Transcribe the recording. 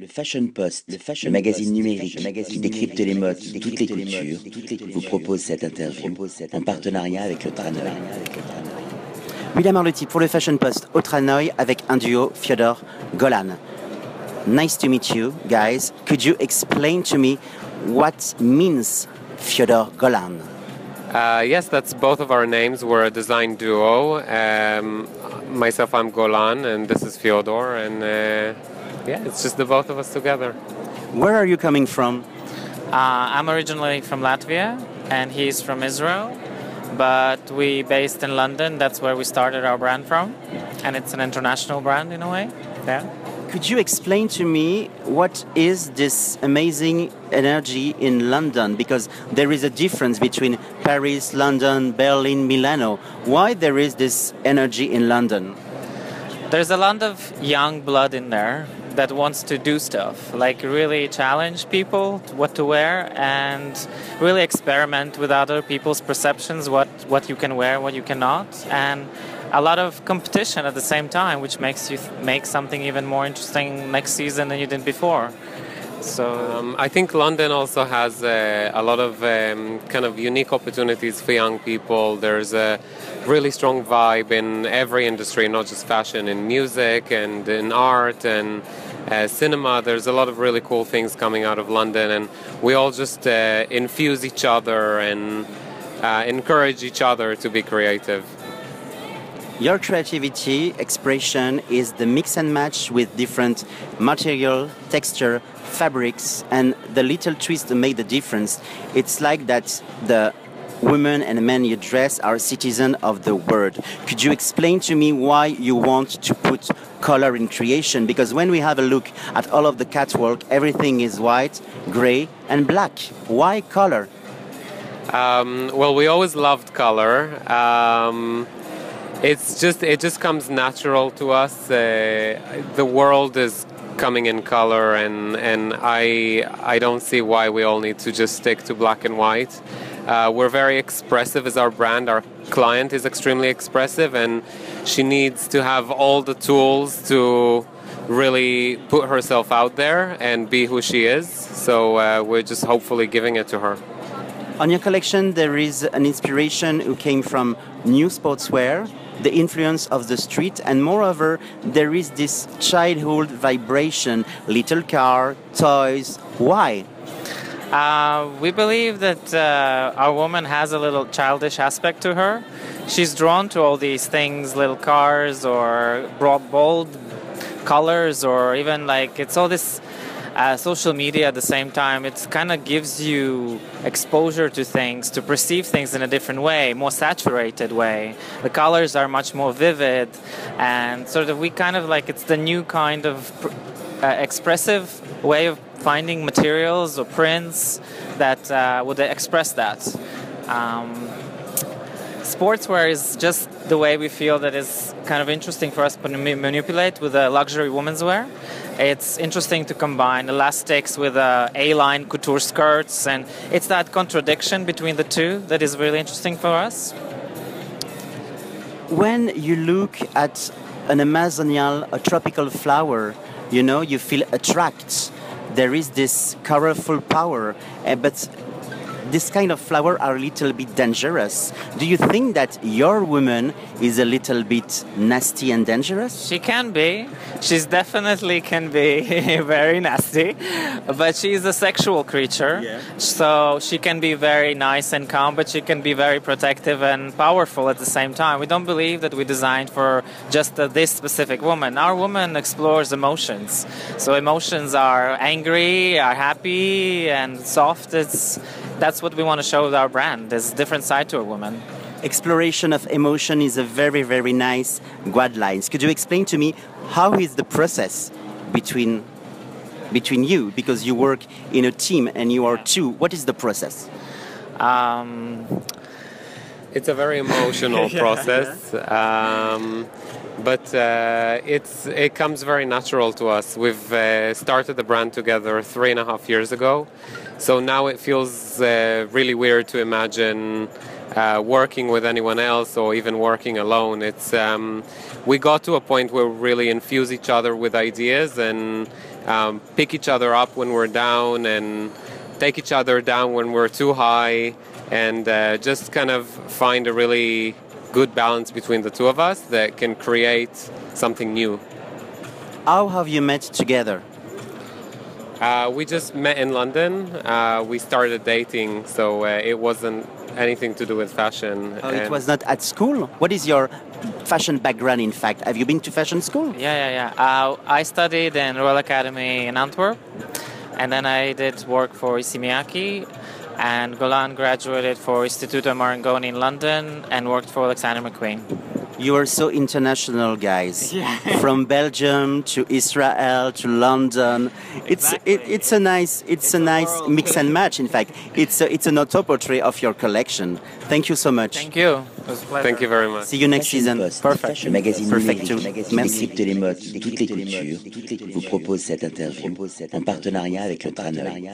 Le Fashion Post, le, fashion magazine numérique qui décrypte les modes de toutes les cultures, vous propose cette interview en partenariat avec le Tranoï. William Arlotti pour le Fashion Post au Tranoï avec un duo Fyodor Golan. Nice to meet you, guys. Could you explain to me what means Fyodor Golan? Uh, yes, that's both of our names. We're a design duo. Um, myself, I'm Golan, and this is Fyodor, and uh, yeah, it's just the both of us together. Where are you coming from? Uh, I'm originally from Latvia, and he's from Israel. But we based in London. That's where we started our brand from, and it's an international brand in a way. Yeah. Could you explain to me what is this amazing energy in London? Because there is a difference between Paris, London, Berlin, Milano. Why there is this energy in London? There's a lot of young blood in there that wants to do stuff, like really challenge people what to wear and really experiment with other people's perceptions, what, what you can wear, what you cannot, and a lot of competition at the same time, which makes you th- make something even more interesting next season than you did before. So um, I think London also has uh, a lot of um, kind of unique opportunities for young people. There's a really strong vibe in every industry, not just fashion, in music and in art and uh, cinema. There's a lot of really cool things coming out of London, and we all just uh, infuse each other and uh, encourage each other to be creative. Your creativity expression is the mix and match with different material, texture, fabrics, and the little twist that made the difference. It's like that the women and men you dress are citizens of the world. Could you explain to me why you want to put color in creation? Because when we have a look at all of the catwalk, everything is white, gray, and black. Why color? Um, well, we always loved color. Um, it's just it just comes natural to us. Uh, the world is coming in color, and and I I don't see why we all need to just stick to black and white. Uh, we're very expressive as our brand. Our client is extremely expressive, and she needs to have all the tools to really put herself out there and be who she is. So uh, we're just hopefully giving it to her. On your collection, there is an inspiration who came from new sportswear, the influence of the street, and moreover, there is this childhood vibration, little car, toys. Why? Uh, we believe that uh, our woman has a little childish aspect to her. She's drawn to all these things, little cars or bold colors, or even like it's all this uh, social media at the same time. It kind of gives you exposure to things, to perceive things in a different way, more saturated way. The colors are much more vivid, and sort of we kind of like it's the new kind of uh, expressive way of finding materials or prints that uh, would express that. Um, sportswear is just the way we feel that is kind of interesting for us to manipulate with a luxury women's wear. It's interesting to combine elastics with uh, A-line couture skirts, and it's that contradiction between the two that is really interesting for us. When you look at an Amazonian, a tropical flower, you know, you feel attracted there is this colorful power, uh, but this kind of flower are a little bit dangerous. Do you think that your woman is a little bit nasty and dangerous? She can be. She's definitely can be very nasty, but she is a sexual creature. Yeah. So she can be very nice and calm, but she can be very protective and powerful at the same time. We don't believe that we designed for just uh, this specific woman. Our woman explores emotions. So emotions are angry, are happy, and soft. It's that's what we want to show with our brand. There's a different side to a woman. Exploration of emotion is a very, very nice guidelines. Could you explain to me how is the process between between you because you work in a team and you are two? What is the process? Um, it's a very emotional process. Um, but uh, it's it comes very natural to us. We've uh, started the brand together three and a half years ago, so now it feels uh, really weird to imagine uh, working with anyone else or even working alone. It's um, we got to a point where we really infuse each other with ideas and um, pick each other up when we're down and take each other down when we're too high, and uh, just kind of find a really good balance between the two of us that can create something new. How have you met together? Uh, we just met in London. Uh, we started dating, so uh, it wasn't anything to do with fashion. Oh, it was not at school. What is your fashion background? In fact, have you been to fashion school? Yeah, yeah, yeah. Uh, I studied in Royal Academy in Antwerp, and then I did work for Issey Miyake, and Golan graduated for Istituto Marangoni in London and worked for Alexander McQueen. You are so international, guys. From Belgium to Israel to London. It's it, it's a nice it's, a a nice world. mix and match. In fact, it's a, it's an autoportrait of your collection. Thank you so much. Thank you. It was a pleasure. Thank you very much. See you next Fashion season. Post, Perfect. Le magazine Perfect numérique too. qui Merci. décrypte les modes, toutes les cultures, vous propose cette interview en partenariat avec le Tranoï.